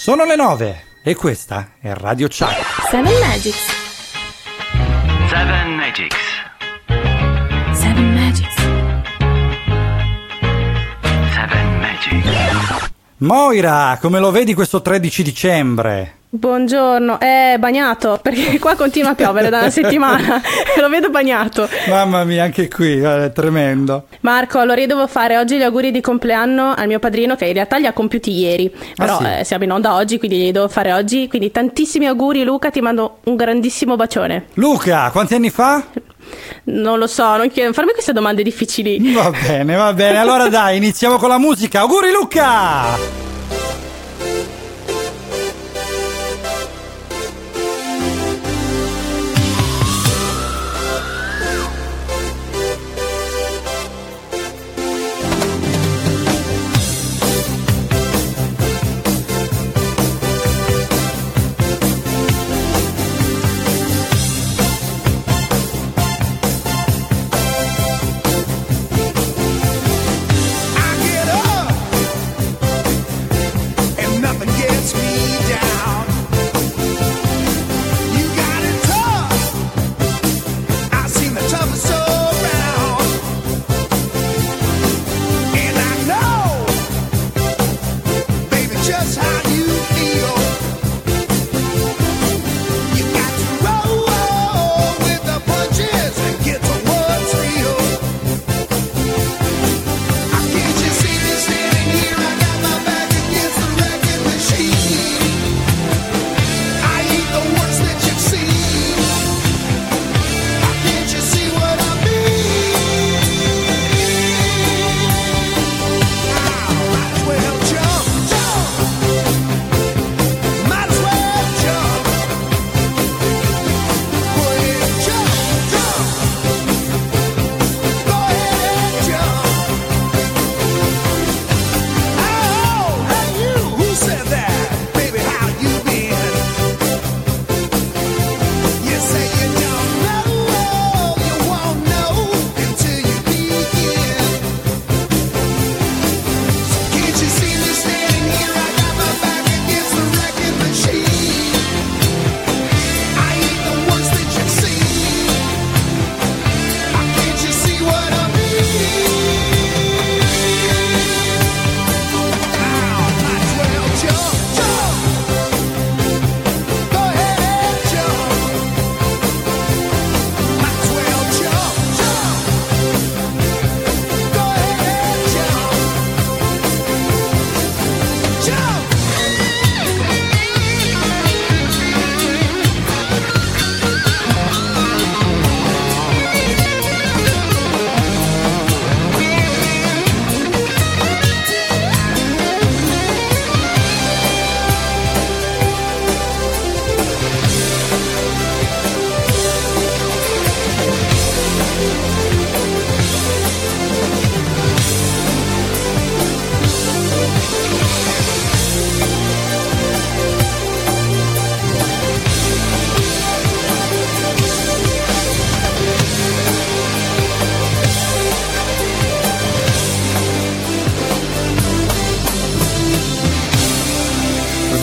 Sono le 9 e questa è Radio Chuck. Seven Magics. Seven Magics. Seven Magics. Seven Magics. Moira, come lo vedi questo 13 dicembre? Buongiorno, è bagnato perché qua continua a piovere da una settimana e lo vedo bagnato. Mamma mia, anche qui, è tremendo. Marco, allora io devo fare oggi gli auguri di compleanno al mio padrino che in realtà li ha compiuti ieri, però sì? eh, siamo in onda oggi quindi li devo fare oggi, quindi tantissimi auguri Luca, ti mando un grandissimo bacione. Luca, quanti anni fa? Non lo so, non chiedo, farmi queste domande difficili. Va bene, va bene. Allora dai, iniziamo con la musica. Auguri Luca!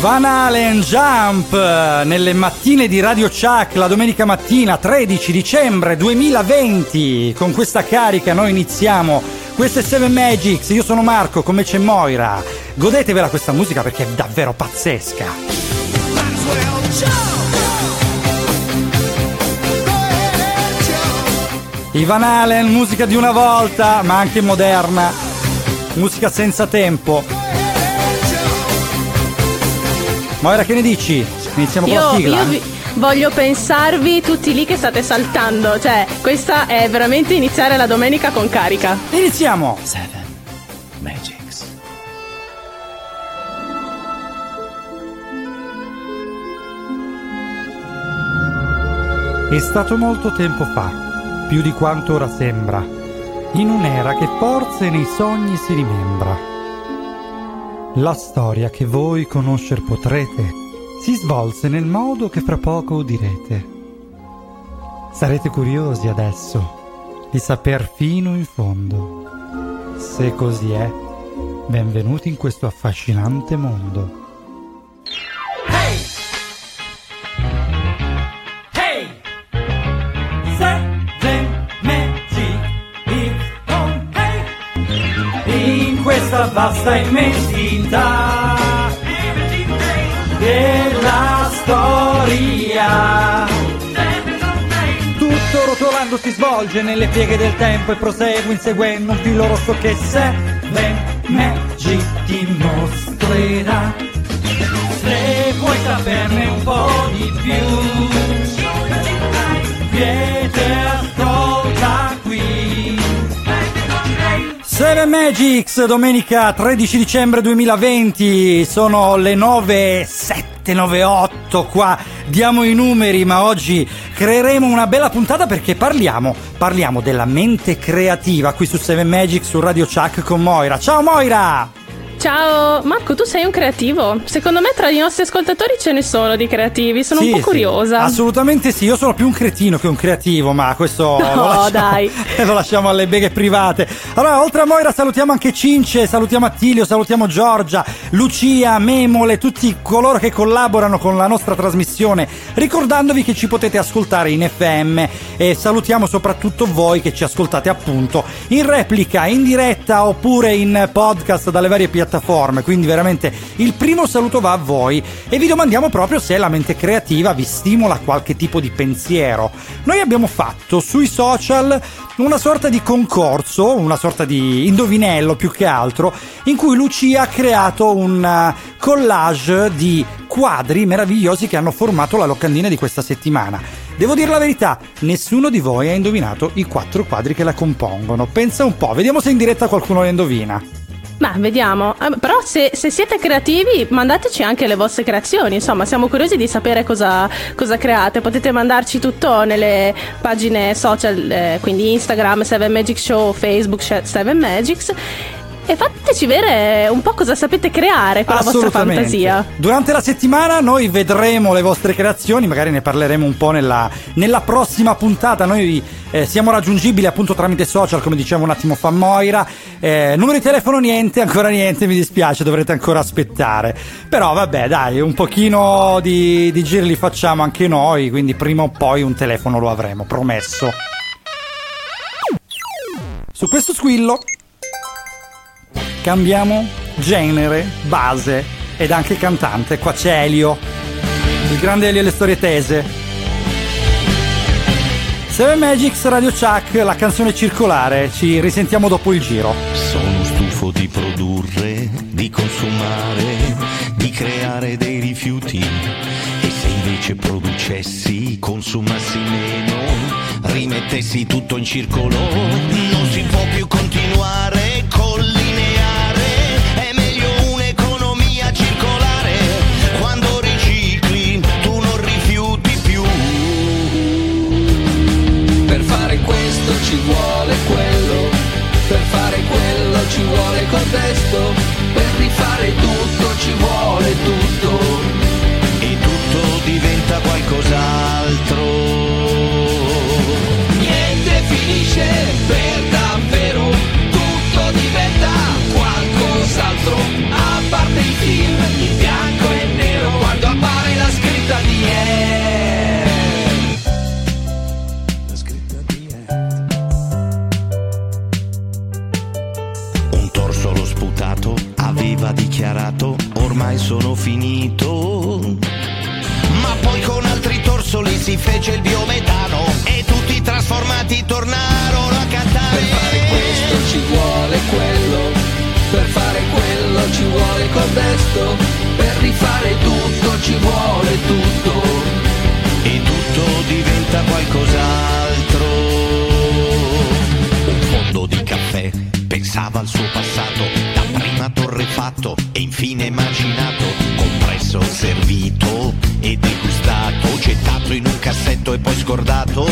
Van Halen Jump nelle mattine di Radio Chuck la domenica mattina 13 dicembre 2020. Con questa carica noi iniziamo. Questo è Seven Magics, io sono Marco, come c'è Moira. Godetevela questa musica perché è davvero pazzesca. I Van Halen, musica di una volta, ma anche moderna. Musica senza tempo. Moira, che ne dici? Iniziamo con la Io, sigla? io vi- voglio pensarvi tutti lì che state saltando, cioè questa è veramente iniziare la domenica con carica. Iniziamo! Seven Magics. È stato molto tempo fa, più di quanto ora sembra, in un'era che forse nei sogni si rimembra. La storia che voi conoscer potrete si svolse nel modo che fra poco udirete. Sarete curiosi adesso di saper fino in fondo. Se così è, benvenuti in questo affascinante mondo. Vasta immensità della storia. Tutto rotolando si svolge nelle pieghe del tempo e prosegue inseguendo un filo rosso che Seven Magic ti mostrerà. Se vuoi saperne un po' di più, Seven Magics, domenica 13 dicembre 2020, sono le 9.798 qua, diamo i numeri, ma oggi creeremo una bella puntata perché parliamo, parliamo della mente creativa qui su Seven Magics su Radio Chuck con Moira. Ciao Moira! Ciao, Marco, tu sei un creativo. Secondo me tra i nostri ascoltatori ce ne sono di creativi, sono Sì, un po' sì, curiosa. assolutamente sì, io sono più un cretino che un creativo, ma questo No, lo, lasciamo, dai. lo lasciamo alle beghe private. Allora, oltre a Moira salutiamo anche Cince, salutiamo Attilio, salutiamo Giorgia, Lucia, Memole, tutti coloro che collaborano con la nostra trasmissione, ricordandovi che ci potete ascoltare in FM e salutiamo soprattutto voi che ci ascoltate appunto in replica, in diretta oppure in podcast dalle varie piattaforme. Quindi veramente il primo saluto va a voi e vi domandiamo proprio se la mente creativa vi stimola qualche tipo di pensiero. Noi abbiamo fatto sui social una sorta di concorso, una sorta di indovinello più che altro, in cui Lucia ha creato un eh, collage di quadri meravigliosi che hanno formato la locandina di questa settimana. Devo dire la verità, nessuno di voi ha indovinato i quattro quadri che la compongono. Pensa un po', vediamo se in diretta qualcuno le indovina. Ma vediamo. Eh, però se, se siete creativi, mandateci anche le vostre creazioni. Insomma, siamo curiosi di sapere cosa, cosa create. Potete mandarci tutto nelle pagine social, eh, quindi Instagram, 7 Magic Show, Facebook 7 Magics. E fateci vedere un po' cosa sapete creare con la vostra fantasia. Durante la settimana noi vedremo le vostre creazioni, magari ne parleremo un po' nella, nella prossima puntata. Noi eh, siamo raggiungibili appunto tramite social, come diceva un attimo fa Moira. Eh, numero di telefono niente, ancora niente, mi dispiace, dovrete ancora aspettare. Però vabbè, dai, un pochino di, di giri li facciamo anche noi, quindi prima o poi un telefono lo avremo, promesso. Su questo squillo cambiamo genere, base ed anche cantante. Qua c'è Elio, il grande Elio e le storie tese. Seven Magics Radio Chuck, la canzone circolare, ci risentiamo dopo il giro. Sono stufo di produrre, di consumare, di creare dei rifiuti. E se invece producessi, consumassi meno, rimettessi tutto in circolo, non si può più continuare qualcos'altro. Niente finisce per davvero, tutto diventa qualcos'altro, a parte il film in bianco e nero quando appare la scritta di E. La scritta di E. Un torso sputato aveva dichiarato ormai sono finito. Ma poi con altri torsoli si fece il biometano e tutti trasformati tornarono a cantare. Per fare questo ci vuole quello, per fare quello ci vuole contesto, per rifare tutto ci vuole tutto. E tutto diventa qualcos'altro. Un fondo di caffè pensava al suo passato, dapprima torrefatto e infine macinato, scordato.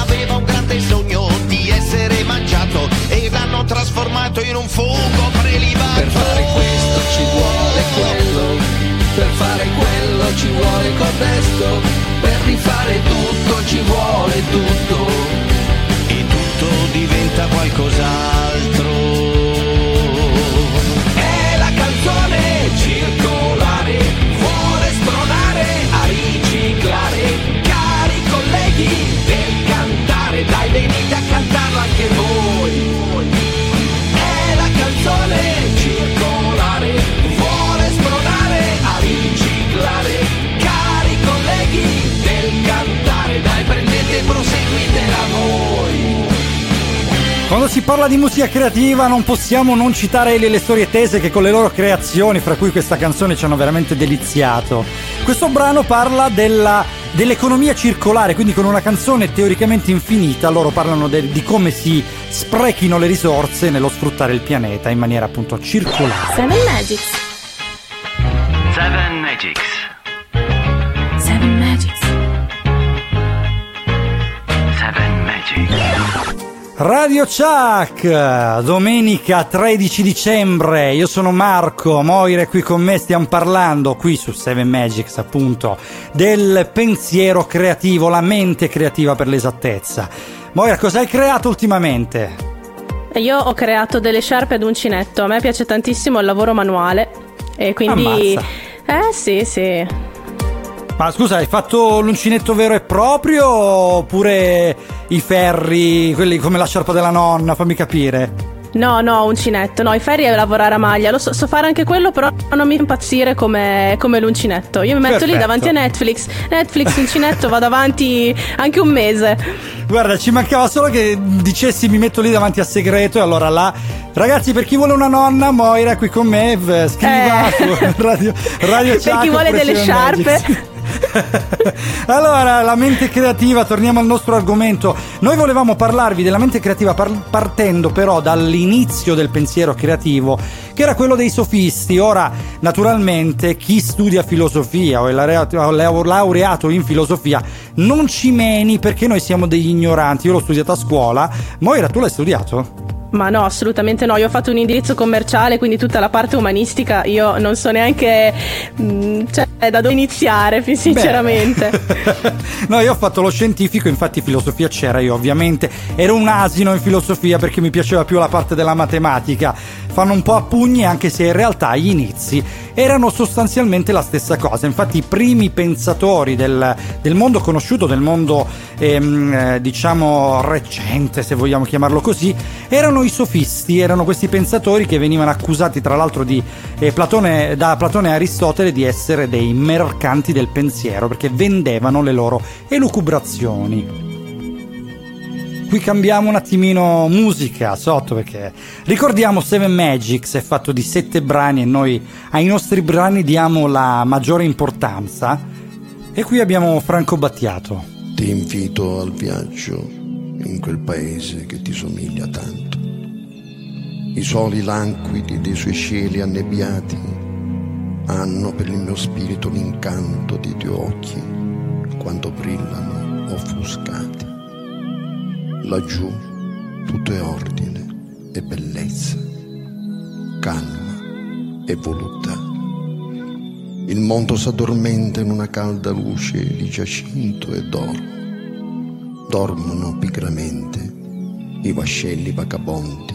Aveva un grande sogno di essere mangiato e l'hanno trasformato in un fungo prelibato. Per fare questo ci vuole quello, per fare quello ci vuole contesto, per rifare tutto ci vuole tutto. e tutto diventa qualcos'altro. È la canzone circolare, quando si parla di musica creativa non possiamo non citare le, le storie tese che con le loro creazioni, fra cui questa canzone, ci hanno veramente deliziato. Questo brano parla della- dell'economia circolare, quindi con una canzone teoricamente infinita loro parlano de- di come si sprechino le risorse nello sfruttare il pianeta in maniera appunto circolare. Seven Magics. Radio Chuck, domenica 13 dicembre, io sono Marco, Moira è qui con me, stiamo parlando qui su Seven Magics appunto del pensiero creativo, la mente creativa per l'esattezza. Moira, cosa hai creato ultimamente? Io ho creato delle sciarpe ad uncinetto. A me piace tantissimo il lavoro manuale. E quindi. Ammazza. Eh sì, sì. Ma scusa, hai fatto l'uncinetto vero e proprio oppure i ferri, quelli come la sciarpa della nonna, fammi capire. No, no, uncinetto. No, i ferri è lavorare a maglia. Lo so, so fare anche quello, però non mi impazzire come, come l'uncinetto. Io mi metto lì Perfetto. davanti a Netflix. Netflix, uncinetto, vado avanti anche un mese. Guarda, ci mancava solo che dicessi mi metto lì davanti a segreto e allora là. Ragazzi, per chi vuole una nonna, Moira qui con me, v- scriva Eh. su Radio, radio Per Chuck chi vuole delle sciarpe. Magics. allora, la mente creativa, torniamo al nostro argomento. Noi volevamo parlarvi della mente creativa par- partendo però dall'inizio del pensiero creativo, che era quello dei sofisti. Ora, naturalmente, chi studia filosofia o è laureato, in filosofia non ci meni perché noi siamo degli ignoranti. Io l'ho studiato a scuola. Moira, tu l'hai studiato? Ma no, assolutamente no. Io ho fatto un indirizzo commerciale, quindi tutta la parte umanistica io non so neanche mm, cioè, da dove iniziare, sinceramente. No, io ho fatto lo scientifico, infatti filosofia c'era io ovviamente. Ero un asino in filosofia perché mi piaceva più la parte della matematica. Fanno un po' a pugni anche se in realtà gli inizi erano sostanzialmente la stessa cosa. Infatti i primi pensatori del, del mondo conosciuto, del mondo ehm, eh, diciamo recente se vogliamo chiamarlo così, erano i sofisti, erano questi pensatori che venivano accusati tra l'altro di, eh, Platone, da Platone e Aristotele di essere dei mercanti del pensiero perché vendevano le loro elucubrazioni. Qui cambiamo un attimino musica sotto perché ricordiamo Seven Magics è fatto di sette brani e noi ai nostri brani diamo la maggiore importanza e qui abbiamo Franco Battiato. Ti invito al viaggio in quel paese che ti somiglia tanto. I soli languidi dei suoi cieli annebbiati hanno per il mio spirito l'incanto dei tuoi occhi quando brillano offuscati. Laggiù tutto è ordine e bellezza, calma e voluttà. Il mondo s'addormenta in una calda luce di giacinto e d'oro. Dormono pigramente i vascelli vagabondi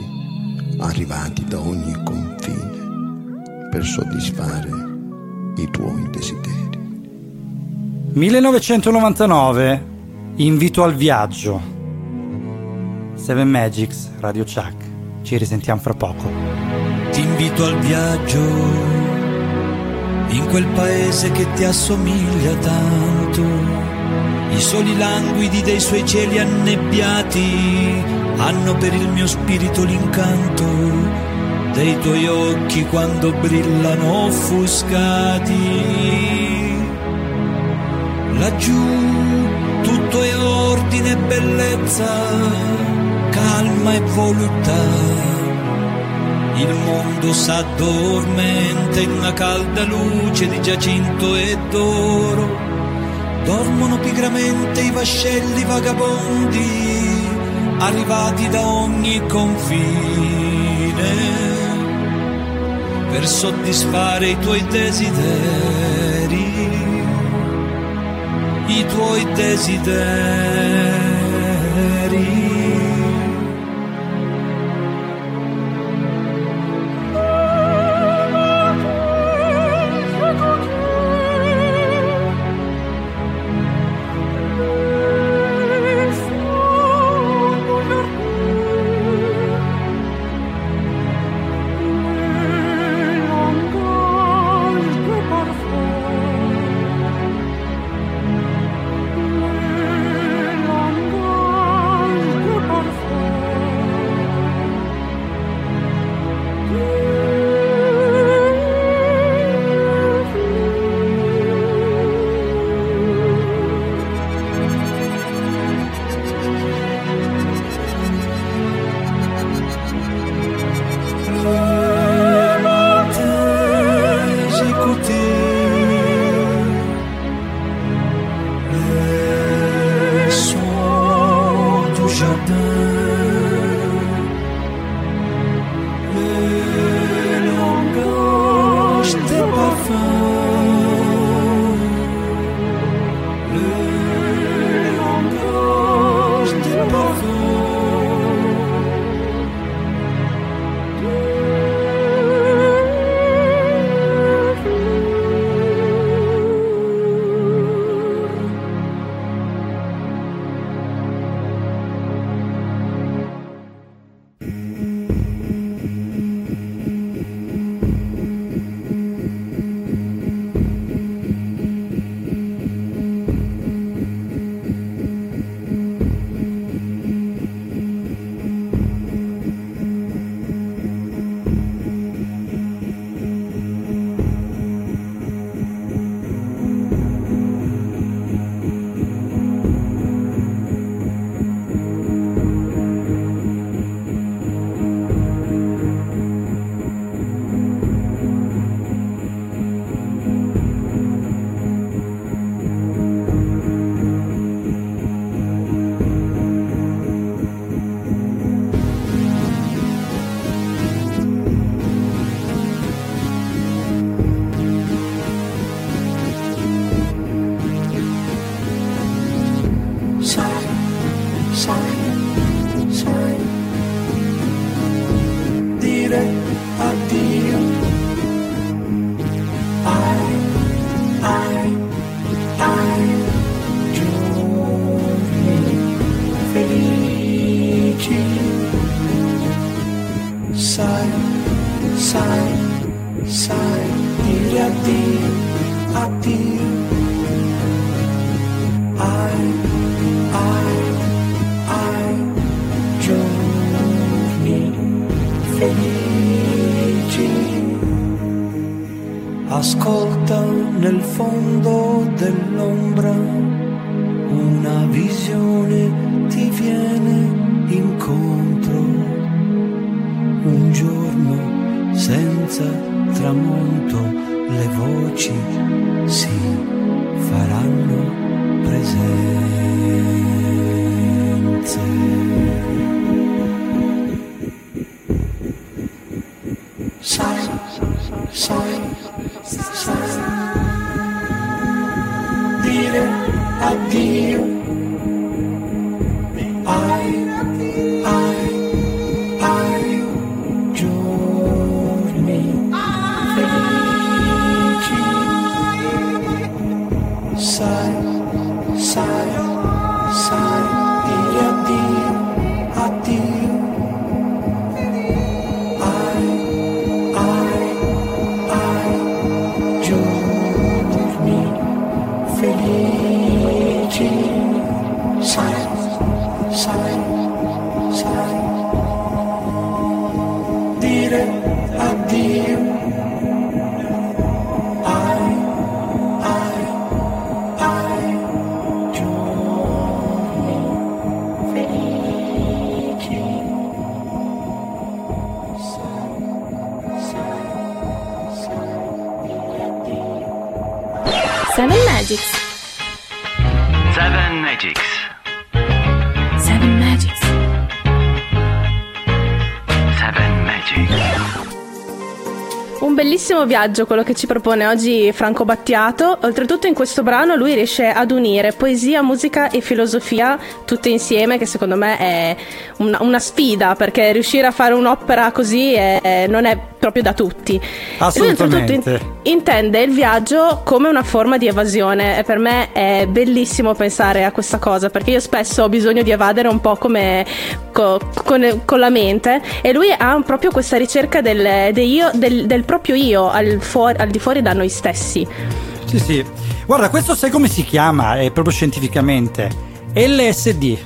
arrivati da ogni confine per soddisfare i tuoi desideri. 1999 Invito al viaggio. Seven Magics, Radio Chuck. Ci risentiamo fra poco. Ti invito al viaggio in quel paese che ti assomiglia tanto. I soli languidi dei suoi cieli annebbiati hanno per il mio spirito l'incanto dei tuoi occhi quando brillano offuscati. Laggiù tutto è ordine e bellezza, calma e voluttà. Il mondo s'addormenta in una calda luce di giacinto e d'oro. Dormono pigramente i vascelli vagabondi, arrivati da ogni confine, per soddisfare i tuoi desideri, i tuoi desideri. Bellissimo viaggio quello che ci propone oggi Franco Battiato. Oltretutto in questo brano lui riesce ad unire poesia, musica e filosofia tutte insieme, che secondo me è una, una sfida, perché riuscire a fare un'opera così è- non è proprio da tutti. Lui oltretutto Assolutamente. in- intende il viaggio come una forma di evasione e per me è bellissimo pensare a questa cosa, perché io spesso ho bisogno di evadere un po' come co- con, con la mente e lui ha proprio questa ricerca del, de io- del- del proprio io al, fuori- al di fuori da noi stessi. Sì, sì. Guarda, questo sai come si chiama? È proprio scientificamente. LSD.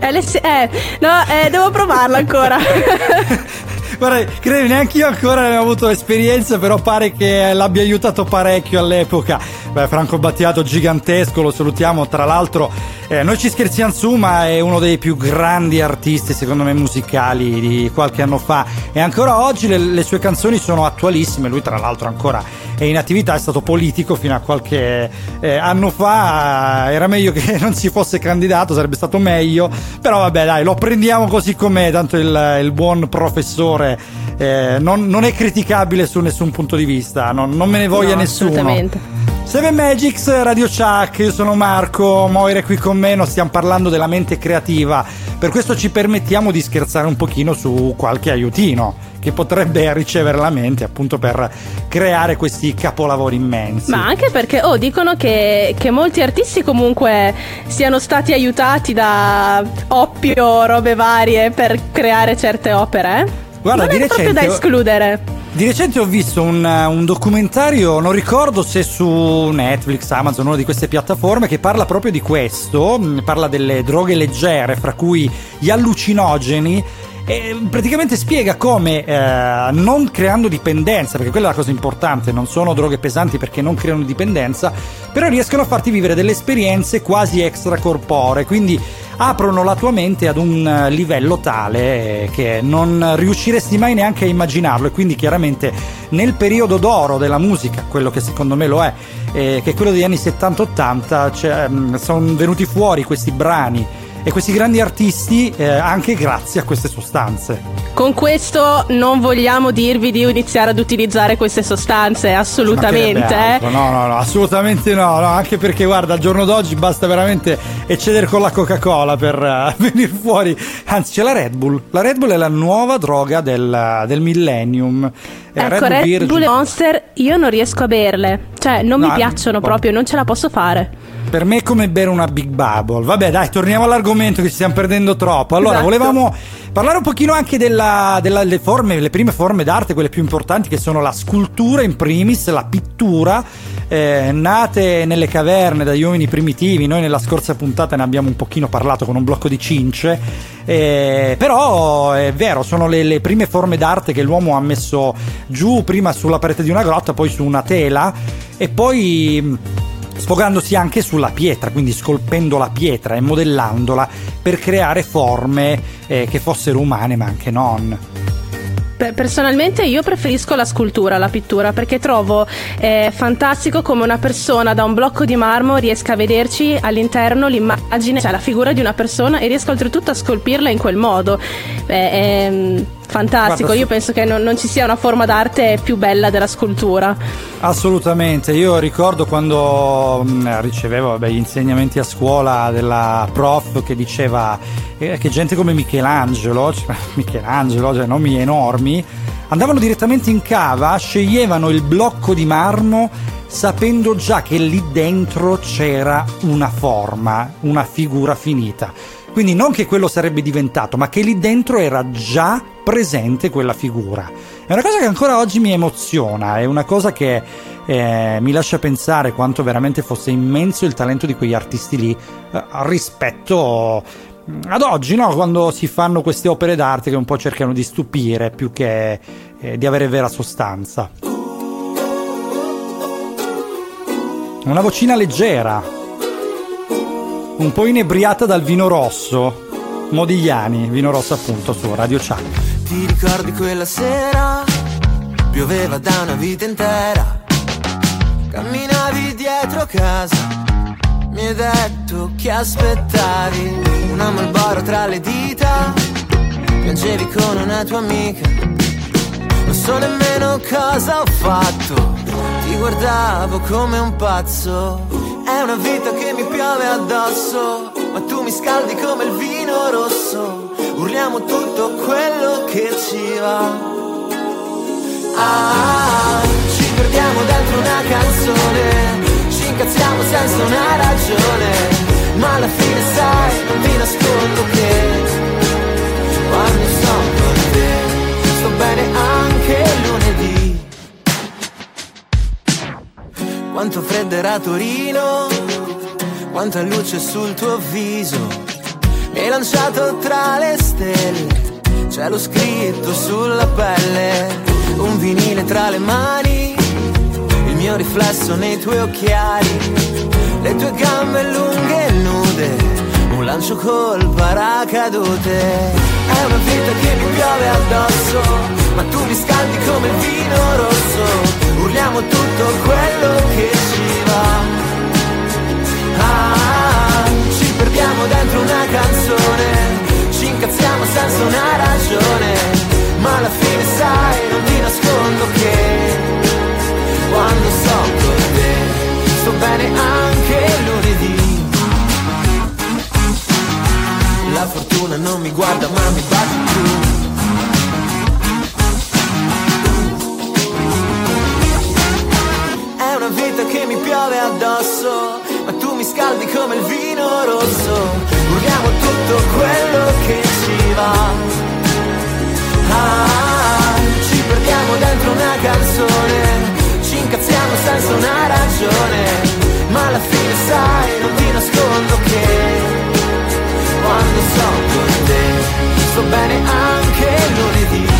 LS- eh, no, eh, devo provarlo ancora. Guarda, credo neanche io ancora ne ho avuto esperienza, però pare che l'abbia aiutato parecchio all'epoca. Beh, Franco Battiato gigantesco, lo salutiamo. Tra l'altro, eh, noi ci scherziamo su, ma è uno dei più grandi artisti, secondo me, musicali di qualche anno fa. E ancora oggi le, le sue canzoni sono attualissime. Lui, tra l'altro, ancora è in attività, è stato politico fino a qualche eh, anno fa. Era meglio che non si fosse candidato, sarebbe stato meglio. Però vabbè, dai, lo prendiamo così com'è. Tanto il, il buon professore eh, non, non è criticabile su nessun punto di vista. Non, non me ne voglia No, nessuno. assolutamente. Seven Magics, Radio Chuck, io sono Marco, Moira è qui con me, non stiamo parlando della mente creativa, per questo ci permettiamo di scherzare un pochino su qualche aiutino che potrebbe ricevere la mente appunto per creare questi capolavori immensi. Ma anche perché oh, dicono che, che molti artisti comunque siano stati aiutati da oppio, robe varie per creare certe opere. eh? Guarda, non di è proprio da recente- escludere. Di recente ho visto un, un documentario, non ricordo se su Netflix, Amazon, una di queste piattaforme, che parla proprio di questo, mh, parla delle droghe leggere, fra cui gli allucinogeni. E praticamente spiega come eh, non creando dipendenza, perché quella è la cosa importante, non sono droghe pesanti perché non creano dipendenza, però riescono a farti vivere delle esperienze quasi extracorporee, quindi aprono la tua mente ad un eh, livello tale che non riusciresti mai neanche a immaginarlo. E quindi chiaramente nel periodo d'oro della musica, quello che secondo me lo è, eh, che è quello degli anni 70-80, cioè, mh, sono venuti fuori questi brani e questi grandi artisti eh, anche grazie a queste sostanze. Con questo non vogliamo dirvi di iniziare ad utilizzare queste sostanze, assolutamente. Mancherebbe eh. altro. No, no, no, assolutamente no, no, anche perché guarda, al giorno d'oggi basta veramente eccedere con la Coca-Cola per eh, venire fuori. Anzi, c'è la Red Bull. La Red Bull è la nuova droga del, del millennium. Eh, Ecco, Red, Virgin. Bull e Monster io non riesco a berle. Cioè, non No, mi piacciono proprio, non ce la posso fare. Per me è come bere una Big Bubble. Vabbè, dai, torniamo all'argomento che ci stiamo perdendo troppo. Allora, Esatto. volevamo Parlare un pochino anche della- della- delle forme, le prime forme d'arte, quelle più importanti che sono la scultura in primis, la pittura, eh, nate nelle caverne dagli uomini primitivi. Noi nella scorsa puntata ne abbiamo un pochino parlato con un blocco di cince. eh, però è vero, sono le, le prime forme d'arte che l'uomo ha messo giù prima sulla parete di una grotta, poi su una tela e poi sfogandosi anche sulla pietra, quindi scolpendo la pietra e modellandola per creare forme eh, che fossero umane ma anche non. Per- Personalmente io preferisco la scultura alla pittura perché trovo eh, fantastico come una persona da un blocco di marmo riesca a vederci all'interno l'immagine, cioè la figura di una persona e riesca oltretutto a scolpirla in quel modo. Eh, mm, fantastico, Guarda, io penso che non, non ci sia una forma d'arte più bella della scultura. Assolutamente, io ricordo quando mh, ricevevo vabbè, gli insegnamenti a scuola della prof che diceva eh, che gente come Michelangelo, cioè, Michelangelo, cioè nomi enormi, andavano direttamente in cava, sceglievano il blocco di marmo sapendo già che lì dentro c'era una forma, una figura finita. Quindi non che quello sarebbe diventato, ma che lì dentro era già presente quella figura. È una cosa che ancora oggi mi emoziona, è una cosa che eh, mi lascia pensare quanto veramente fosse immenso il talento di quegli artisti lì eh, rispetto mm, ad oggi, no? quando si fanno queste opere d'arte che un po' cercano di stupire più che eh, di avere vera sostanza. Una vocina leggera, un po' inebriata dal vino rosso. Modigliani, vino rosso appunto su Radio Chuck. Ti ricordi quella sera? Pioveva da una vita intera. Camminavi dietro casa. Mi hai detto che aspettavi una Malboro tra le dita. Piangevi con una tua amica. Non so nemmeno cosa ho fatto. Ti guardavo come un pazzo. È una vita che mi piove addosso. Ma tu mi scaldi come il vino rosso. Urliamo tutto quello che ci va. Ah, ci perdiamo dentro una canzone. Ci incazziamo senza una ragione. Ma alla fine sai, non ti nascondo che quando sono con te sto bene anche lunedì. Quanto freddo era Torino, quanta luce sul tuo viso. Mi hai lanciato tra le stelle, cielo scritto sulla pelle, un vinile tra le mani, il mio riflesso nei tuoi occhiali, le tue gambe lunghe e nude, un lancio col paracadute. È una vita che mi piove addosso, ma tu mi scaldi come il vino rosso, urliamo tutto quello che ci va. Perdiamo dentro una canzone, ci incazziamo senza una ragione, ma alla fine sai, non ti nascondo che quando sto con te sto bene anche lunedì. La fortuna non mi guarda ma mi batte più. È una vita che mi piove addosso, ma tu scaldi come il vino rosso. Urliamo tutto quello che ci va. Ah, ci perdiamo dentro una canzone, ci incazziamo senza una ragione. Ma alla fine sai, non ti nascondo che quando sono con te sto bene anche lunedì.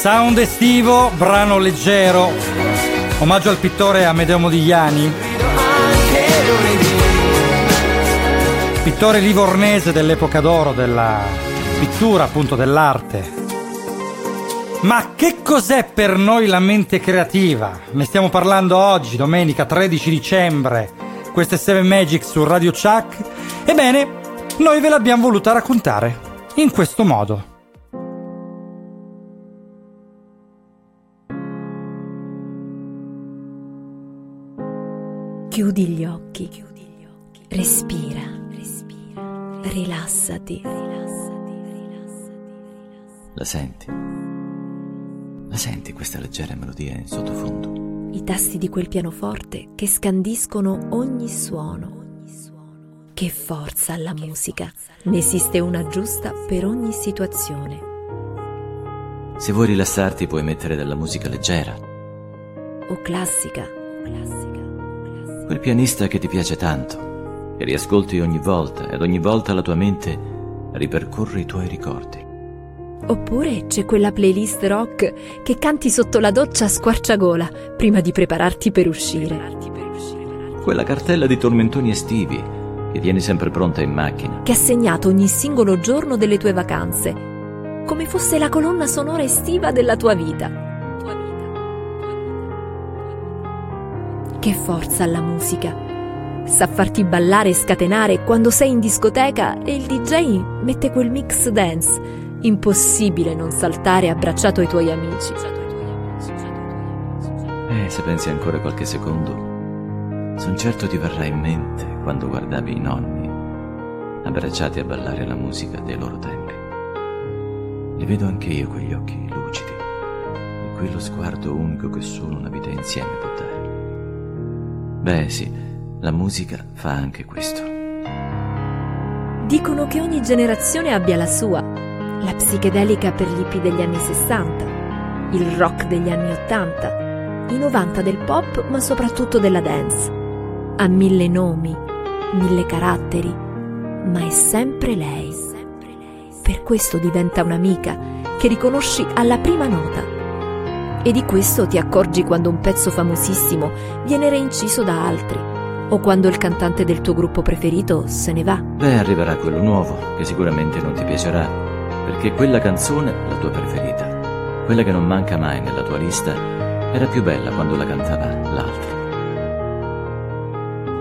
Sound estivo, brano leggero, omaggio al pittore Amedeo Modigliani, pittore livornese dell'epoca d'oro della pittura, appunto dell'arte. Ma che cos'è per noi la mente creativa? Ne stiamo parlando oggi, domenica 13 dicembre. Queste 7 Magic su Radio Chuck. Ebbene, noi ve l'abbiamo voluta raccontare in questo modo. Chiudi gli occhi. Respira. Rilassati. La senti? La senti questa leggera melodia in sottofondo? I tasti di quel pianoforte che scandiscono ogni suono. Che forza alla musica! Ne esiste una giusta per ogni situazione. Se vuoi rilassarti puoi mettere della musica leggera. O classica. Quel pianista che ti piace tanto, che riascolti ogni volta ed ogni volta la tua mente ripercorre i tuoi ricordi. Oppure c'è quella playlist rock che canti sotto la doccia a squarciagola prima di prepararti per uscire. Quella cartella di tormentoni estivi che tieni sempre pronta in macchina. Che ha segnato ogni singolo giorno delle tue vacanze, come fosse la colonna sonora estiva della tua vita. Che forza alla musica! Sa farti ballare e scatenare quando sei in discoteca e il DJ mette quel mix dance. Impossibile non saltare abbracciato ai tuoi amici. E se pensi ancora qualche secondo, son certo ti verrà in mente quando guardavi i nonni abbracciati a ballare la musica dei loro tempi. Li vedo anche io quegli occhi lucidi e quello sguardo unico che solo una vita insieme può dare. Beh sì, la musica fa anche questo. Dicono che ogni generazione abbia la sua. La psichedelica per gli hippie degli anni 60, il rock degli anni 80, i 90 del pop, ma soprattutto della dance. Ha mille nomi, mille caratteri, ma è sempre lei. Per questo diventa un'amica che riconosci alla prima nota. E di questo ti accorgi quando un pezzo famosissimo viene reinciso da altri o quando il cantante del tuo gruppo preferito se ne va. Beh, arriverà quello nuovo, che sicuramente non ti piacerà, perché quella canzone, la tua preferita, quella che non manca mai nella tua lista, era più bella quando la cantava l'altro.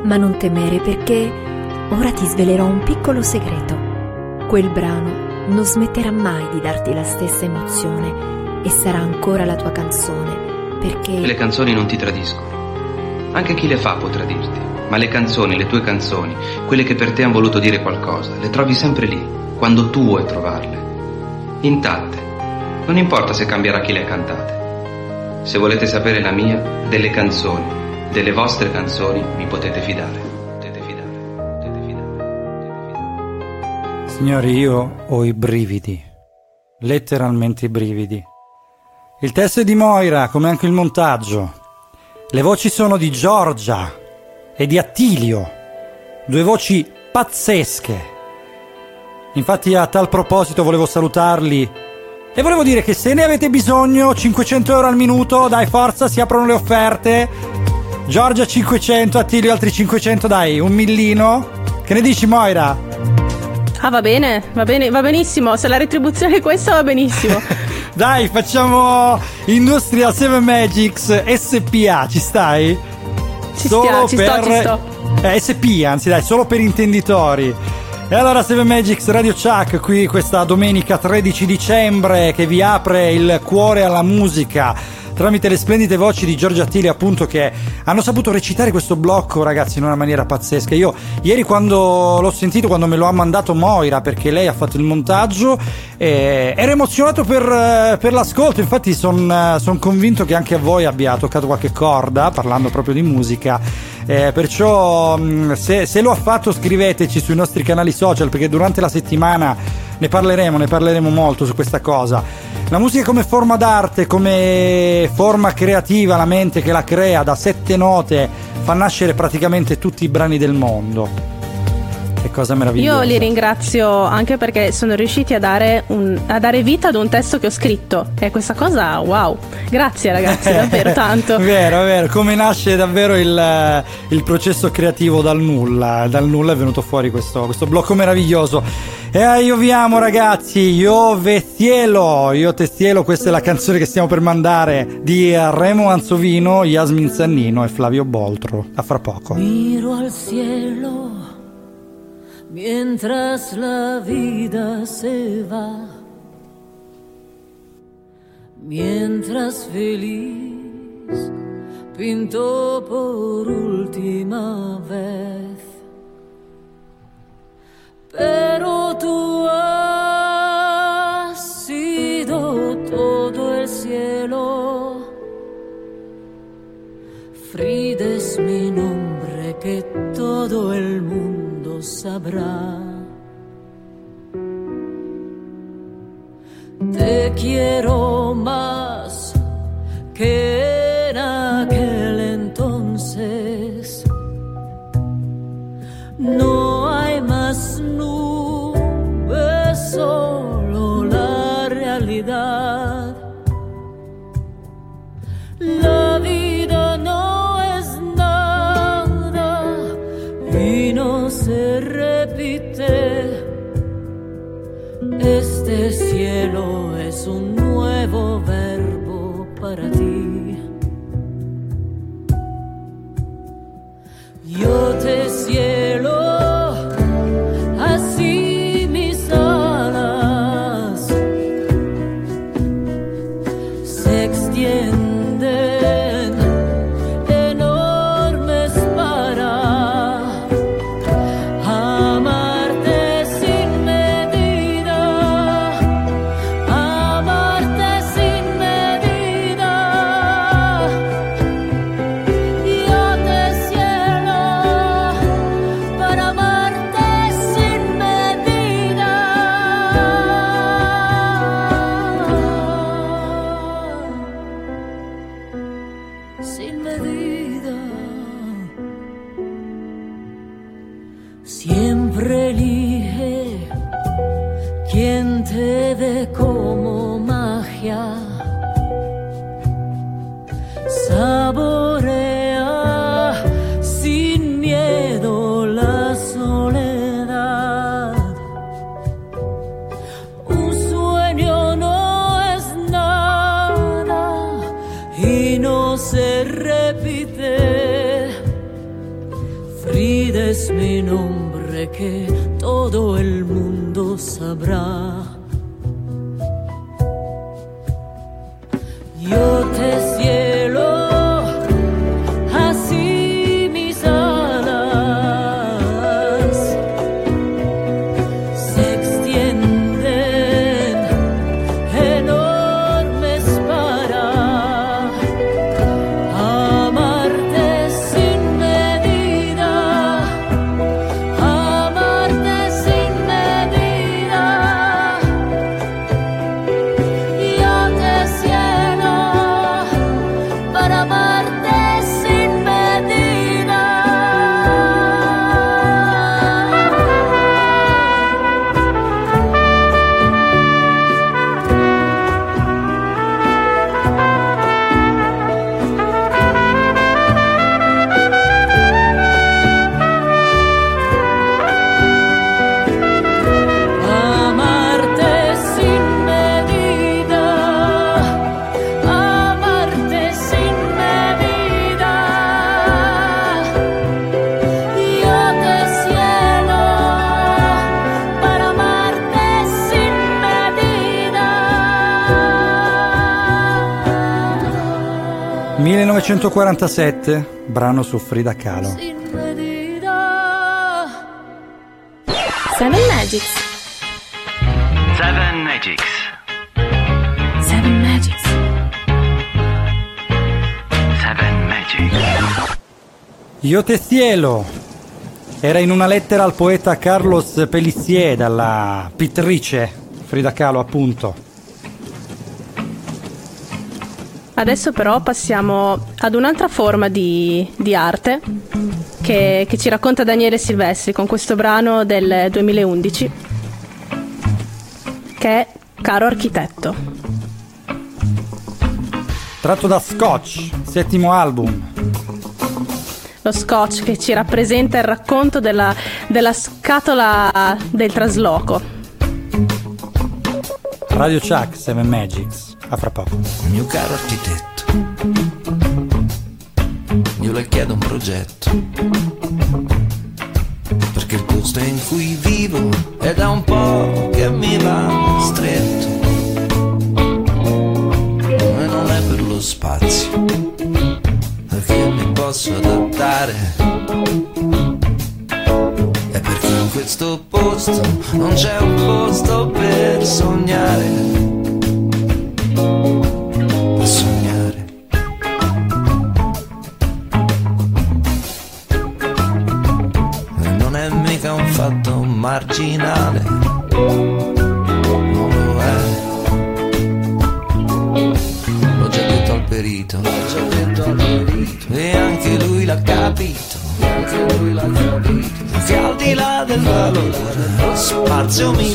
Ma non temere perché ora ti svelerò un piccolo segreto. Quel brano non smetterà mai di darti la stessa emozione e sarà ancora la tua canzone perché Le canzoni non ti tradiscono. Anche chi le fa può tradirti, ma le canzoni, le tue canzoni, quelle che per te hanno voluto dire qualcosa, le trovi sempre lì, quando tu vuoi trovarle. Intatte. Non importa se cambierà chi le ha cantate. Se volete sapere la mia, delle canzoni, delle vostre canzoni, vi potete fidare. Signori, io ho i brividi, letteralmente i brividi. Il testo è di Moira, come anche il montaggio. Le voci sono di Giorgia e di Attilio, due voci pazzesche. Infatti a tal proposito volevo salutarli e volevo dire che se ne avete bisogno, 500 euro al minuto, dai forza, si aprono le offerte. Giorgia 500, Attilio altri 500, dai, un millino. Che ne dici Moira? Ah, va bene, va bene, va benissimo. Se la retribuzione è questa, va benissimo. Dai, facciamo Industrial 7 Magics SPA, ci stai? Ci stia, ci sto, ci sto. Eh, SP, anzi dai, solo per intenditori. E allora 7 Magics Radio Chuck qui questa domenica 13 dicembre che vi apre il cuore alla musica tramite le splendide voci di Giorgia Attili appunto che hanno saputo recitare questo blocco ragazzi in una maniera pazzesca. Io ieri quando l'ho sentito quando me lo ha mandato Moira perché lei ha fatto il montaggio eh, ero emozionato per, eh, per l'ascolto. Infatti sono convinto che anche a voi abbia toccato qualche corda parlando proprio di musica. Eh, perciò mh, se, se lo ha fatto scriveteci sui nostri canali social perché durante la settimana ne parleremo, ne parleremo molto su questa cosa. La musica come forma d'arte, come forma creativa, la mente che la crea da sette note fa nascere praticamente tutti i brani del mondo. Che cosa meravigliosa. Io li ringrazio anche perché sono riusciti a dare, un- a dare vita ad un testo che ho scritto. E questa cosa, wow. Grazie ragazzi, davvero tanto. vero, vero, come nasce davvero il, il processo creativo dal nulla. Dal nulla è venuto fuori questo, questo blocco meraviglioso. E eh, io vi amo ragazzi, io ve cielo, io te cielo, questa è la canzone che stiamo per mandare di Remo Anzovino, Yasmin Zannino e Flavio Boltro. A fra poco. Miro al cielo mientras la vida se va, mientras feliz pinto por última vez. pero tú has sido todo el cielo. Frida es mi nombre que todo el mundo sabrá. Te quiero más que en aquel entonces. No más nubes, solo la realidad. La vida no es nada y no se repite. Este cielo es un nuevo verbo para ti. Yo te cielo, 1947, brano su Frida Kahlo. Sin medida. Seven Magics. Seven Magics. Seven Magics. Seven Magics. Io te cielo era in una lettera al poeta Carlos Pellissier dalla pittrice Frida Kahlo appunto. Adesso però passiamo ad un'altra forma di, di arte che, che ci racconta Daniele Silvestri con questo brano del 2011 che è Caro Architetto. Tratto da Scotch, settimo album. Lo scotch che ci rappresenta il racconto della, della scatola del trasloco. Radio Chuck, Seven Magics. A fra poco. Mio caro architetto, io le chiedo un progetto. Perché il posto in cui vivo è da un po' che mi va stretto. E non è per lo spazio, perché mi posso adattare. Perché in questo posto non c'è un posto. Per sognare. Spazio migliore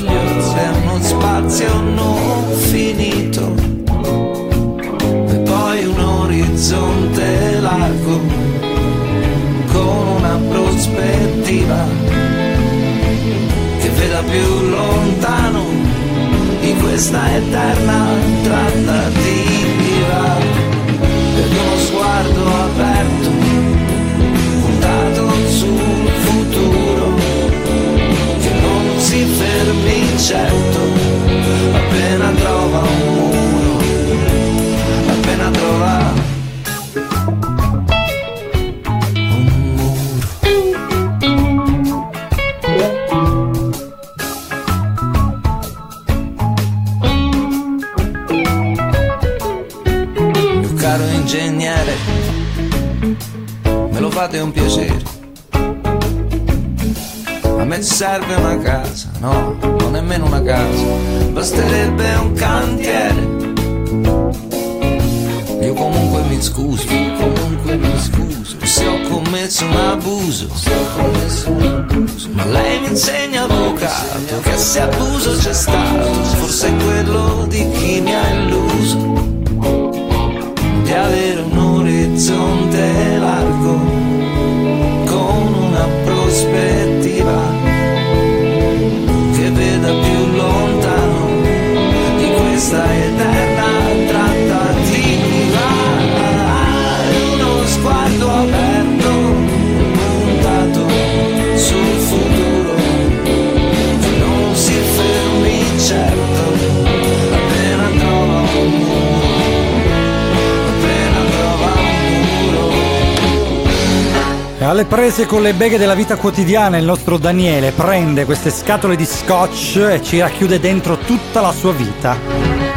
prese con le beghe della vita quotidiana il nostro Daniele prende queste scatole di scotch e ci racchiude dentro tutta la sua vita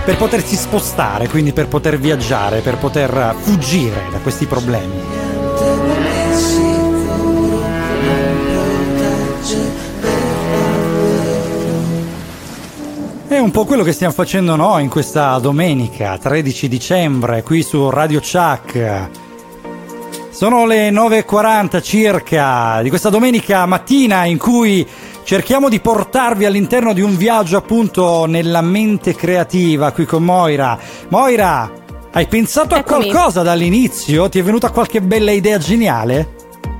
per potersi spostare, quindi per poter viaggiare, per poter fuggire da questi problemi. È un po' quello che stiamo facendo noi in questa domenica 13 dicembre qui su Radio Chuck. Sono le 9.40 circa di questa domenica mattina in cui cerchiamo di portarvi all'interno di un viaggio appunto nella mente creativa qui con Moira. Moira, hai pensato Eccomi. a qualcosa dall'inizio? Ti è venuta qualche bella idea geniale?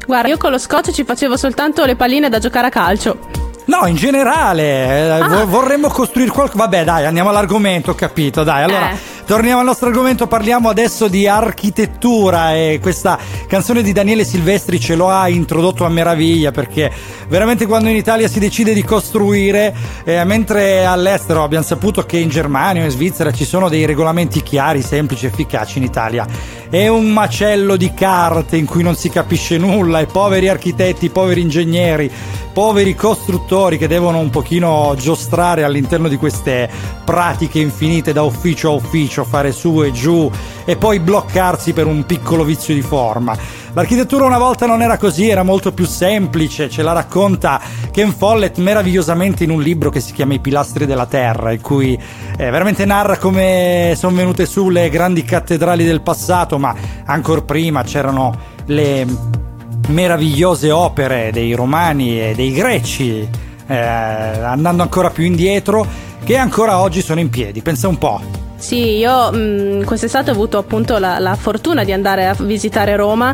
Guarda, io con lo scotch ci facevo soltanto le palline da giocare a calcio. No, in generale, eh, vo- vorremmo costruire qualcosa. Vabbè, dai, andiamo all'argomento, ho capito. Dai, allora, Eh. Torniamo al nostro argomento. Parliamo adesso di architettura. E questa canzone di Daniele Silvestri ce lo ha introdotto a meraviglia perché veramente quando in Italia si decide di costruire, eh, mentre all'estero abbiamo saputo che in Germania o in Svizzera ci sono dei regolamenti chiari, semplici, efficaci, in Italia è un macello di carte in cui non si capisce nulla. E poveri architetti, poveri ingegneri, poveri costruttori che devono un pochino giostrare all'interno di queste pratiche infinite da ufficio a ufficio, fare su e giù e poi bloccarsi per un piccolo vizio di forma. L'architettura una volta non era così, era molto più semplice, ce la racconta Ken Follett meravigliosamente in un libro che si chiama I pilastri della terra, in cui eh, veramente narra come sono venute su le grandi cattedrali del passato, ma ancora prima c'erano le meravigliose opere dei romani e dei greci, eh, andando ancora più indietro, che ancora oggi sono in piedi. Pensa un po'. Sì, io mh, quest'estate ho avuto appunto la, la fortuna di andare a visitare Roma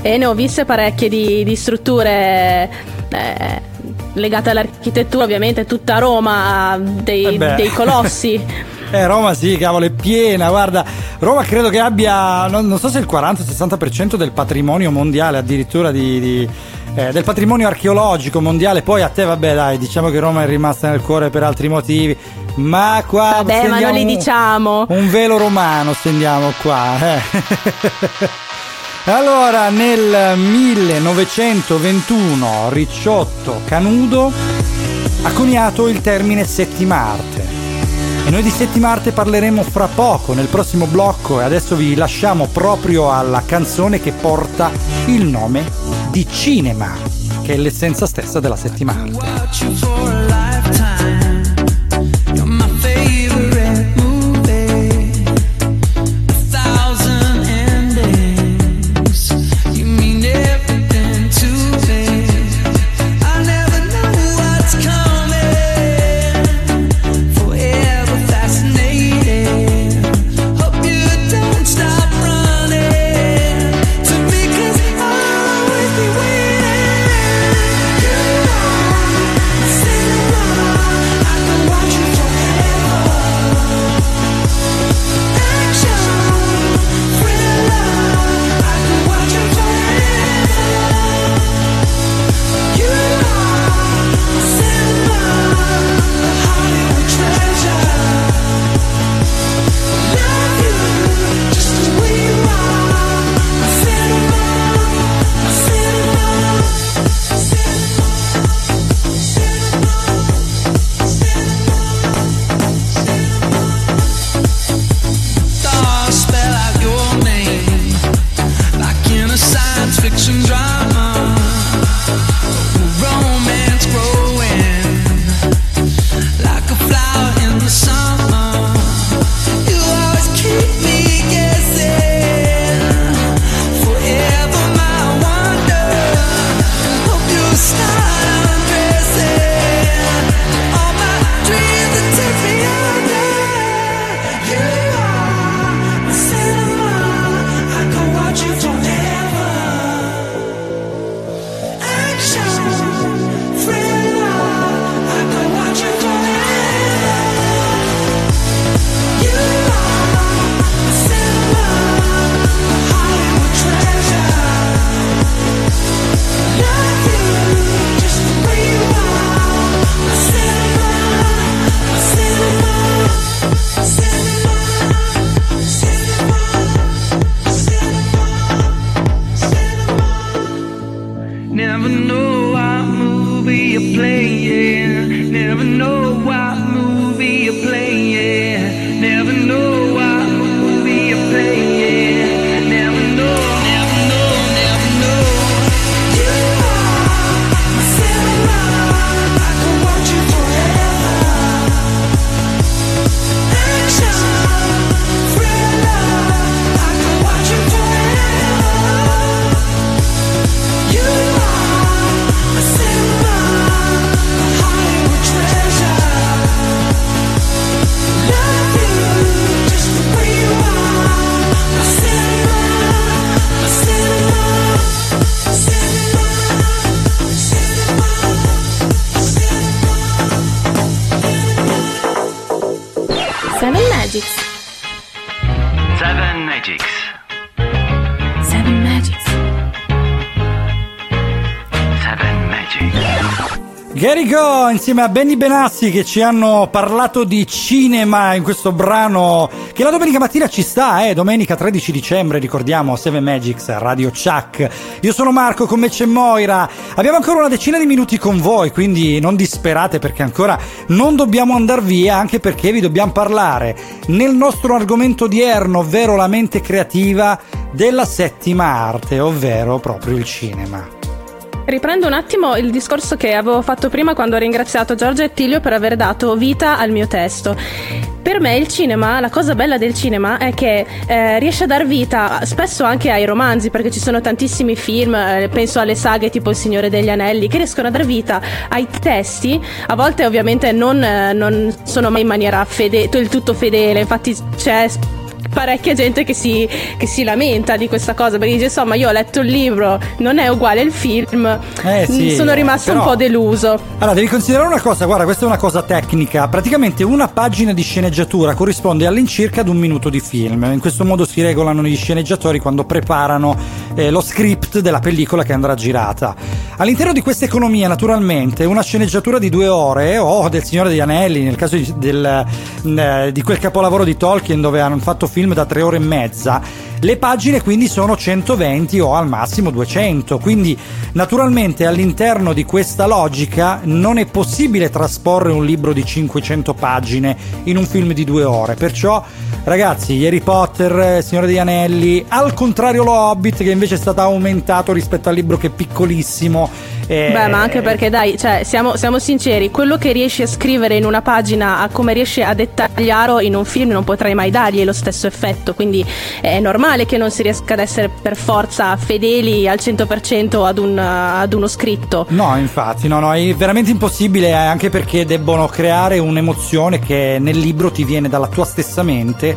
e ne ho viste parecchie di, di strutture eh, legate all'architettura, ovviamente tutta Roma ha dei, Eh dei colossi. Eh, Roma sì, cavolo, è piena, guarda, Roma credo che abbia, non, non so se il 40-60% del patrimonio mondiale addirittura di... di- eh, del patrimonio archeologico mondiale, poi a te vabbè dai, diciamo che Roma è rimasta nel cuore per altri motivi, ma qua Vabbè, ma non li un- diciamo. un velo romano stendiamo qua. eh. allora, nel 1921 Ricciotto Canudo ha coniato il termine settimarte. E noi di settimarte parleremo fra poco nel prossimo blocco e adesso vi lasciamo proprio alla canzone che porta il nome di cinema. che è l'essenza stessa della settimana. watch movie you're playing. Never know Go insieme a Benny Benassi che ci hanno parlato di cinema in questo brano che la domenica mattina ci sta, eh, domenica 13 dicembre, ricordiamo Seven Magics Radio Chuck. Io sono Marco, con me c'è Moira. Abbiamo ancora una decina di minuti con voi, quindi non disperate perché ancora non dobbiamo andare via, anche perché vi dobbiamo parlare nel nostro argomento odierno, ovvero la mente creativa della settima arte, ovvero proprio il cinema. Riprendo un attimo il discorso che avevo fatto prima quando ho ringraziato Giorgio e Tilio per aver dato vita al mio testo. Per me il cinema, la cosa bella del cinema è che eh, riesce a dar vita spesso anche ai romanzi, perché ci sono tantissimi film, eh, penso alle saghe tipo Il Signore degli Anelli, che riescono a dar vita ai testi, a volte ovviamente non, eh, non sono mai in maniera fede- del tutto fedele, infatti c'è parecchia gente che si, che si lamenta di questa cosa perché dice insomma io ho letto il libro non è uguale il film Eh, sì, sono rimasto però- un po' deluso Allora, devi considerare una cosa, guarda, questa è una cosa tecnica. Praticamente una pagina di sceneggiatura corrisponde all'incirca ad un minuto di film. In questo modo si regolano gli sceneggiatori quando preparano eh, lo script della pellicola che andrà girata. All'interno di questa economia, naturalmente, una sceneggiatura di due ore, o del Signore degli Anelli, nel caso di, del, eh, di quel capolavoro di Tolkien dove hanno fatto film da tre ore e mezza, le pagine quindi sono 120 o al massimo 200. Quindi, naturalmente, all'interno di questa logica non è possibile trasporre un libro di 500 pagine in un film di due ore. Perciò, ragazzi, Harry Potter, eh, Signore degli Anelli, al contrario lo Hobbit, che invece è stato aumentato rispetto al libro che è piccolissimo Eh, Beh, ma anche perché dai, cioè, siamo, siamo sinceri, quello che riesci a scrivere in una pagina, a come riesci a dettagliarlo in un film, non potrai mai dargli lo stesso effetto. Quindi è normale che non si riesca ad essere per forza fedeli al 100% ad, un, ad uno scritto. No, infatti, no, no, è veramente impossibile eh, anche perché debbono creare un'emozione che nel libro ti viene dalla tua stessa mente.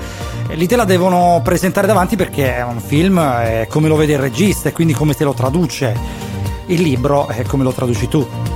Lì te la devono presentare davanti perché è un film, è come lo vede il regista e quindi come te lo traduce. Il libro è come lo traduci tu.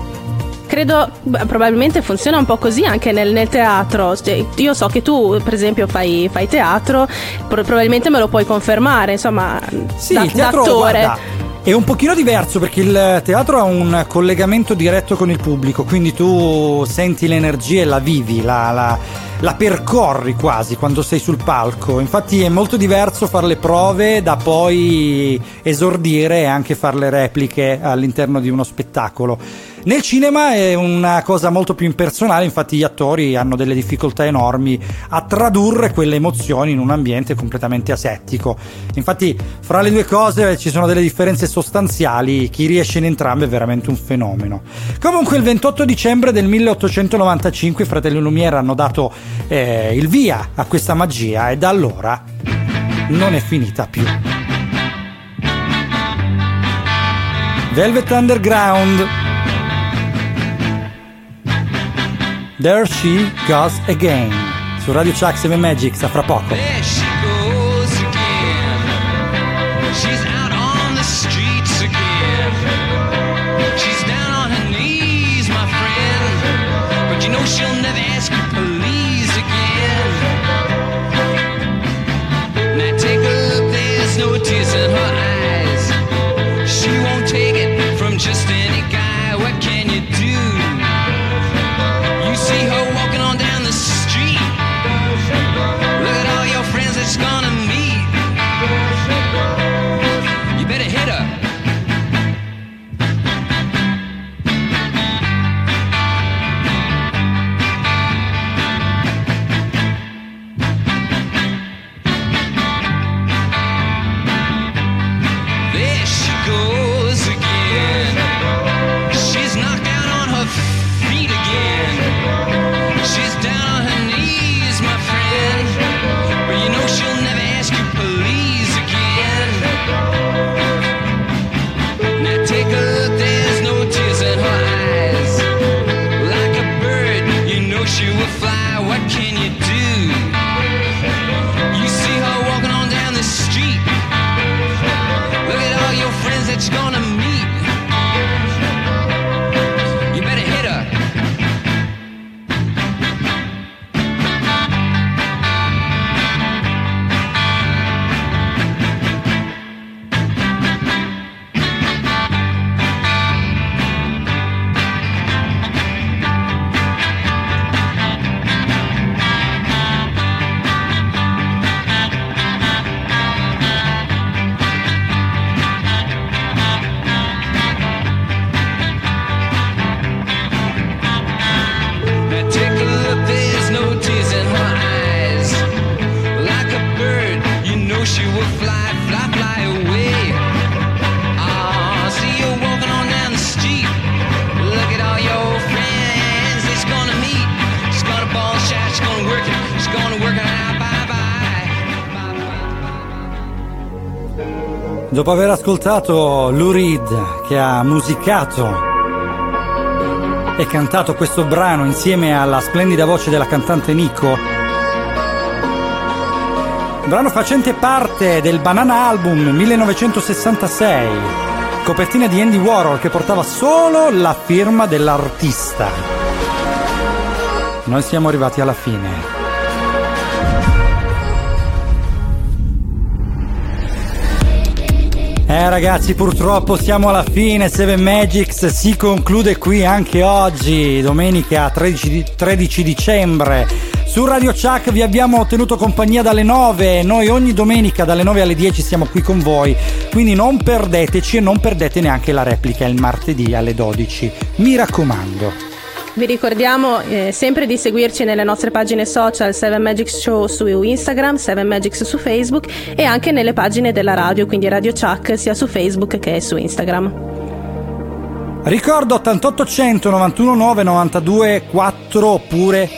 Credo beh, probabilmente funziona un po' così anche nel, nel teatro. Cioè, io so che tu, per esempio, fai, fai teatro, pro- probabilmente me lo puoi confermare, insomma, Sì, da, il teatro da attore. guarda, è un pochino diverso perché il teatro ha un collegamento diretto con il pubblico, quindi tu senti l'energia e la vivi, la, la- la percorri quasi quando sei sul palco. Infatti è molto diverso fare le prove da poi esordire e anche fare le repliche all'interno di uno spettacolo. Nel cinema è una cosa molto più impersonale, infatti gli attori hanno delle difficoltà enormi a tradurre quelle emozioni in un ambiente completamente asettico. Infatti, fra le due cose ci sono delle differenze sostanziali, chi riesce in entrambe è veramente un fenomeno. Comunque, il 28 dicembre del 1895 i fratelli Lumière hanno dato eh, il via a questa magia e da allora non è finita più. Velvet Underground. There She Goes Again. Su Radio Chuck 7 Magics, a fra poco. Ascoltato Lou Reed che ha musicato e cantato questo brano insieme alla splendida voce della cantante Nico, brano facente parte del Banana Album 1966, copertina di Andy Warhol che portava solo la firma dell'artista. Noi siamo arrivati alla fine. Eh ragazzi, purtroppo siamo alla fine. Seven Magics si conclude qui anche oggi, domenica 13, di- 13 dicembre. Su Radio Chuck vi abbiamo tenuto compagnia dalle 9. Noi ogni domenica dalle 9 alle 10 siamo qui con voi. Quindi non perdeteci e non perdete neanche la replica il martedì alle 12. Mi raccomando. Vi ricordiamo eh, sempre di seguirci nelle nostre pagine social 7 Magics Show su Instagram, 7 Magics su Facebook e anche nelle pagine della radio, quindi Radio Chuck sia su Facebook che su Instagram. Ricordo 88 100 91 9 92 4 oppure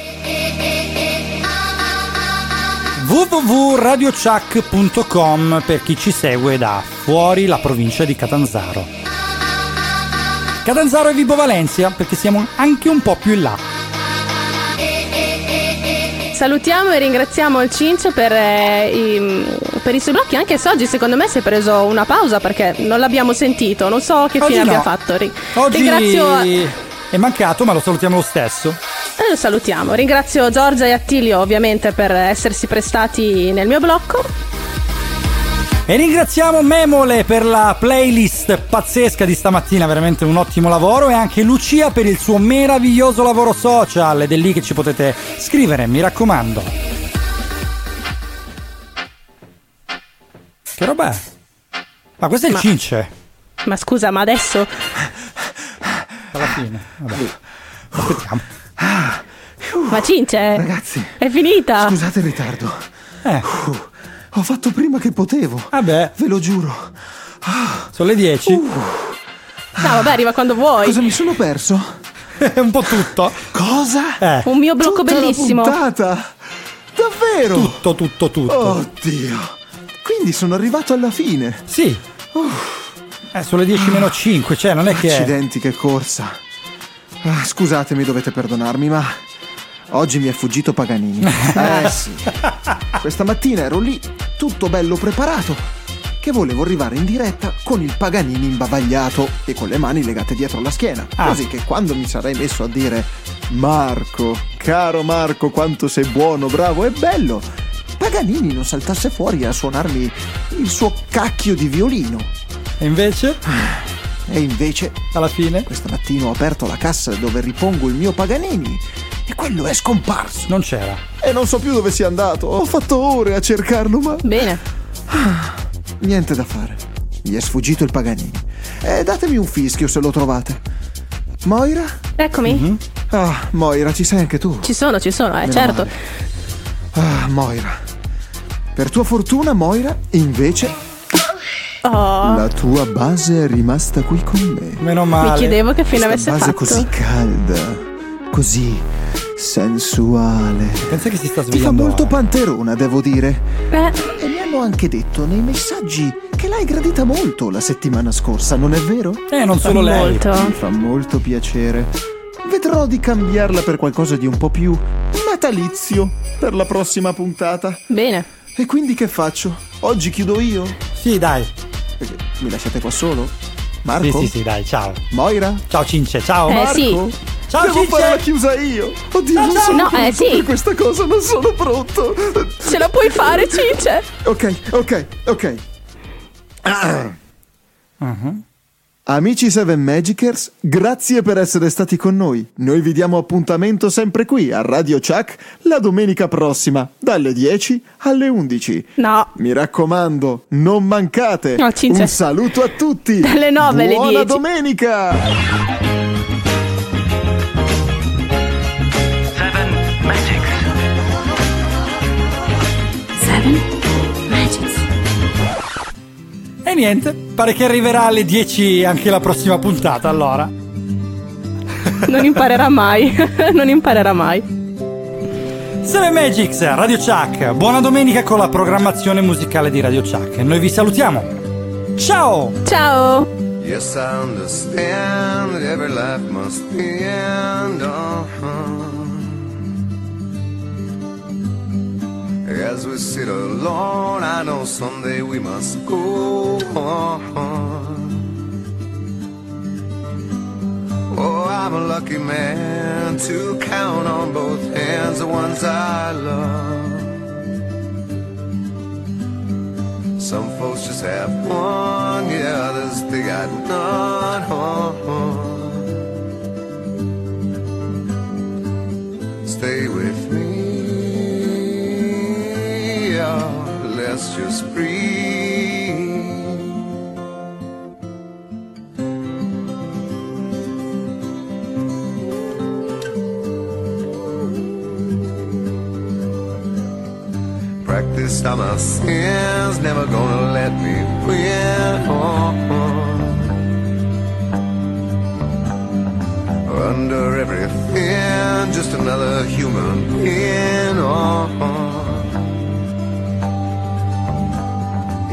www.radiochuck.com per chi ci segue da fuori la provincia di Catanzaro. Catanzaro e Vibo Valencia perché siamo anche un po' più in là. Salutiamo e ringraziamo il Cincio per, eh, i, per i suoi blocchi, anche se oggi secondo me si è preso una pausa perché non l'abbiamo sentito, non so che Oggi fine no. abbia fatto. Ri- Oggi Ringrazio è mancato ma lo salutiamo lo stesso. Lo salutiamo. Ringrazio Giorgia e Attilio ovviamente per essersi prestati nel mio blocco. E ringraziamo Memole per la playlist pazzesca di stamattina, veramente un ottimo lavoro e anche Lucia per il suo meraviglioso lavoro social ed è lì che ci potete scrivere, mi raccomando. Che roba è? Ma questo è il Ma- cince. Ma scusa, ma adesso Alla fine. Vabbè. Aspettiamo. Ma Cince Ragazzi, è finita. scusate il ritardo. Eh. Uh, ho fatto prima che potevo. Vabbè. Ve lo giuro. Sono le 10. No, vabbè, arriva quando vuoi. Cosa mi sono perso? un po' tutto. Cosa? Eh. Un mio blocco Tutta la bellissimo. puntata. Davvero? Tutto, tutto, tutto. Oddio. Quindi sono arrivato alla fine. Sì. Eh, sono le 10 meno 5, cioè non è che... Accidenti, che corsa. Ah, scusatemi, dovete perdonarmi, ma oggi mi è fuggito Paganini. Eh sì. Questa mattina ero lì, tutto bello preparato, che volevo arrivare in diretta con il Paganini imbavagliato e con le mani legate dietro la schiena. Ah. Così che quando mi sarei messo a dire Marco, caro Marco, quanto sei buono, bravo e bello, Paganini non saltasse fuori a suonarmi il suo cacchio di violino. E invece? E invece, alla fine, questa mattina ho aperto la cassa dove ripongo il mio Paganini e quello è scomparso. Non c'era. E non so più dove sia andato. Ho fatto ore a cercarlo, ma. Bene. Niente da fare. Mi è sfuggito il Paganini. E datemi un fischio se lo trovate. Moira? Eccomi. Ah, Moira, ci sei anche tu. Ci sono, ci sono, eh, Meno certo. Ah, Moira. Per tua fortuna, Moira, invece, Oh, la tua base è rimasta qui con me. Meno mi chiedevo che fine Questa avesse base fatto. così calda, così sensuale. Pensa che si sta Ti fa svegliando. molto panterona, devo dire. Eh, E mi hanno anche detto nei messaggi che l'hai gradita molto la settimana scorsa, non è vero? Eh, non solo lei. molto. Mi fa molto piacere. Vedrò di cambiarla per qualcosa di un po' più natalizio per la prossima puntata. Bene. E quindi che faccio? Oggi chiudo io? Sì, dai. Mi lasciate qua solo? Marco? Sì, sì, sì, dai, ciao. Moira? Ciao Cince, ciao. Eh, Marco? sì. Ciao Devo Cince. fare la chiusa io. Oddio, non ciao. sono No, eh, sì. per questa cosa, non sono pronto. Ce la puoi fare, Cince? Ok, ok, ok. Ah. Mhm. Amici Seven Magicers, grazie per essere stati con noi. Noi vi diamo appuntamento sempre qui a Radio Chuck la domenica prossima, dalle 10 alle 11. No. Mi raccomando, non mancate. No, Cince. Un saluto a tutti. Dalle 9 alle Buona 10. domenica. Niente, pare che arriverà alle 10 anche la prossima puntata, allora. Non imparerà mai. non imparerà mai. Seven Magics, Radio Chuck. Buona domenica con la programmazione musicale di Radio Chuck. Noi vi salutiamo. Ciao! Ciao. Yes, I understand that every life must end. Uh-huh. As we sit alone, I know someday we must go. Oh, I'm a lucky man to count on both hands the ones I love. Some folks just have one, yeah, others they got none. Stay with me, let's just breathe. Practice on my sins, never gonna let me win. wonder everything, just another human being. Oh.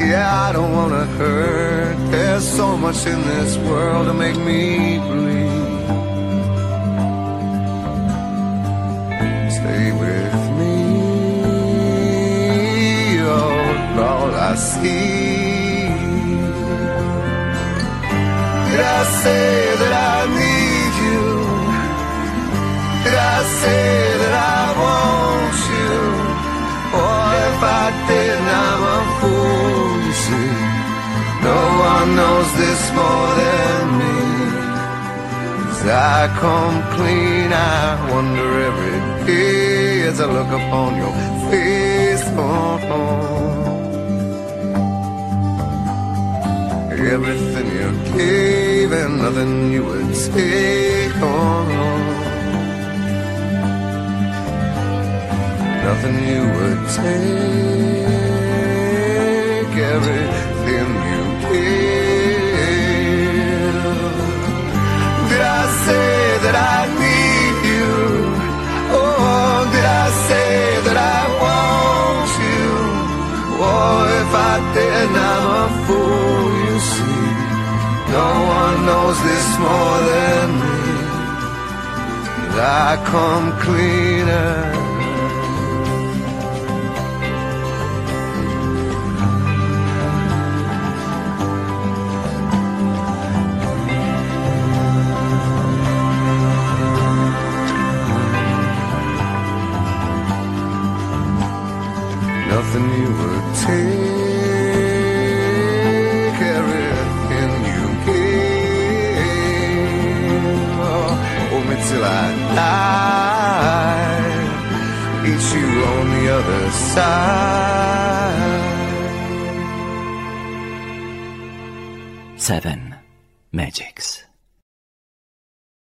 Yeah, I don't wanna hurt. There's so much in this world to make me bleed. Stay with me, oh, all I see. Did I say that I need you? Did I say that I one knows this more than me. As I come clean, I wonder every day as I look upon your face. Oh, oh. Everything you gave and nothing you would take on. Nothing you would take. Everything Did I say that I need you? Oh, did I say that I want you? Oh, if I did, I'm a fool, you see. No one knows this more than me. I come cleaner. Nothing you would take, everything you gave. Hold me till I die. Eat you on the other side. Seven.